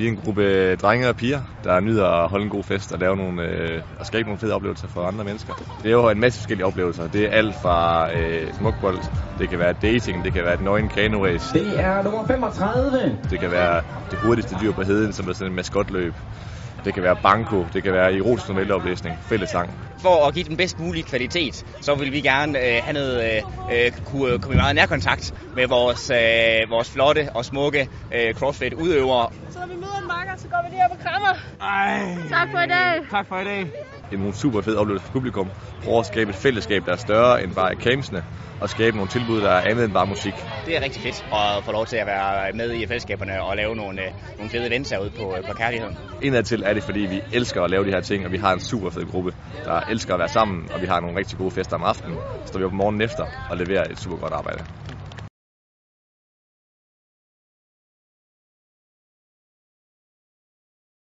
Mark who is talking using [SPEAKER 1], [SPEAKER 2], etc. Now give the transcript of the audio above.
[SPEAKER 1] Vi er en gruppe drenge og piger, der nyder at holde en god fest og lave nogle, øh, og skabe nogle fede oplevelser for andre mennesker. Det er jo en masse forskellige oplevelser. Det er alt fra øh, smukbold, det kan være dating, det kan være et nøgen kano race.
[SPEAKER 2] Det er nummer 35.
[SPEAKER 1] Det kan være det hurtigste dyr på heden, som er sådan en maskotløb. Det kan være banko, det kan være erotisk novelleoplæsning, fællesang.
[SPEAKER 3] For at give den bedst mulige kvalitet, så vil vi gerne øh, have noget, øh, kunne komme i meget nærkontakt med vores, øh, vores flotte og smukke øh, CrossFit-udøvere.
[SPEAKER 4] Så når vi møder en makker, så går vi lige op og krammer.
[SPEAKER 3] Ej,
[SPEAKER 4] Tak for i dag.
[SPEAKER 3] tak for i dag.
[SPEAKER 1] Det er nogle super fede oplevelser for publikum. Prøve at skabe et fællesskab, der er større end bare campsene, og skabe nogle tilbud, der er andet end bare musik.
[SPEAKER 3] Det er rigtig fedt at få lov til at være med i fællesskaberne og lave nogle, øh, nogle fede events herude på, på kærligheden.
[SPEAKER 1] Indadtil er det, fordi vi elsker at lave de her ting, og vi har en super fed gruppe, der elsker at være sammen, og vi har nogle rigtig gode fester om aftenen. Så står vi op morgenen efter og leverer et super godt arbejde.